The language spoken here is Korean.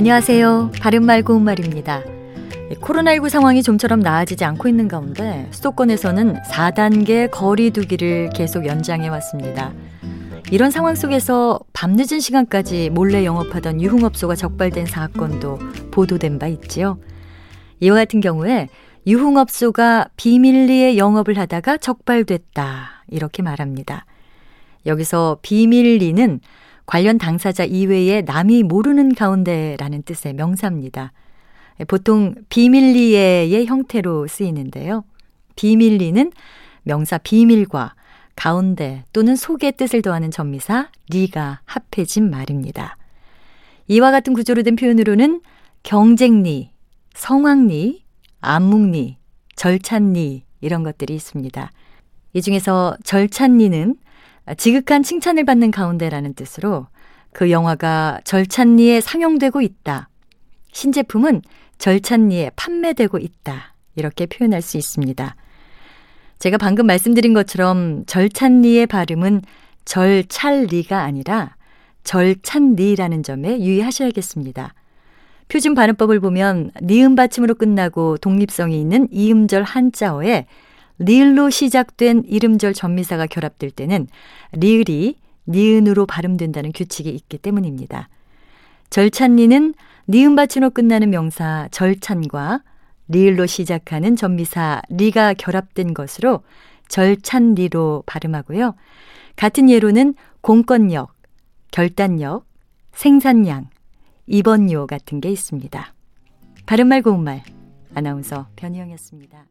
안녕하세요. 바른말 고운말입니다. 코로나19 상황이 좀처럼 나아지지 않고 있는 가운데 수도권에서는 4단계 거리 두기를 계속 연장해 왔습니다. 이런 상황 속에서 밤늦은 시간까지 몰래 영업하던 유흥업소가 적발된 사건도 보도된 바 있지요. 이와 같은 경우에 유흥업소가 비밀리에 영업을 하다가 적발됐다. 이렇게 말합니다. 여기서 비밀리는 관련 당사자 이외에 남이 모르는 가운데라는 뜻의 명사입니다. 보통 비밀리에의 형태로 쓰이는데요. 비밀리는 명사 비밀과 가운데 또는 속의 뜻을 더하는 전미사 리가 합해진 말입니다. 이와 같은 구조로 된 표현으로는 경쟁리, 성황리, 암묵리, 절찬리 이런 것들이 있습니다. 이 중에서 절찬리는 지극한 칭찬을 받는 가운데라는 뜻으로 그 영화가 절찬리에 상영되고 있다. 신제품은 절찬리에 판매되고 있다. 이렇게 표현할 수 있습니다. 제가 방금 말씀드린 것처럼 절찬리의 발음은 절찰리가 아니라 절찬리라는 점에 유의하셔야겠습니다. 표준 발음법을 보면 니은 받침으로 끝나고 독립성이 있는 이음절 한자어에 리을로 시작된 이름절 전미사가 결합될 때는 리을이 니은으로 발음된다는 규칙이 있기 때문입니다. 절찬리는 니은 받침으로 끝나는 명사 절찬과 리을로 시작하는 전미사 리가 결합된 것으로 절찬리로 발음하고요. 같은 예로는 공권력, 결단력, 생산량, 입원료 같은 게 있습니다. 바른말 고운말 아나운서 변희영이었습니다.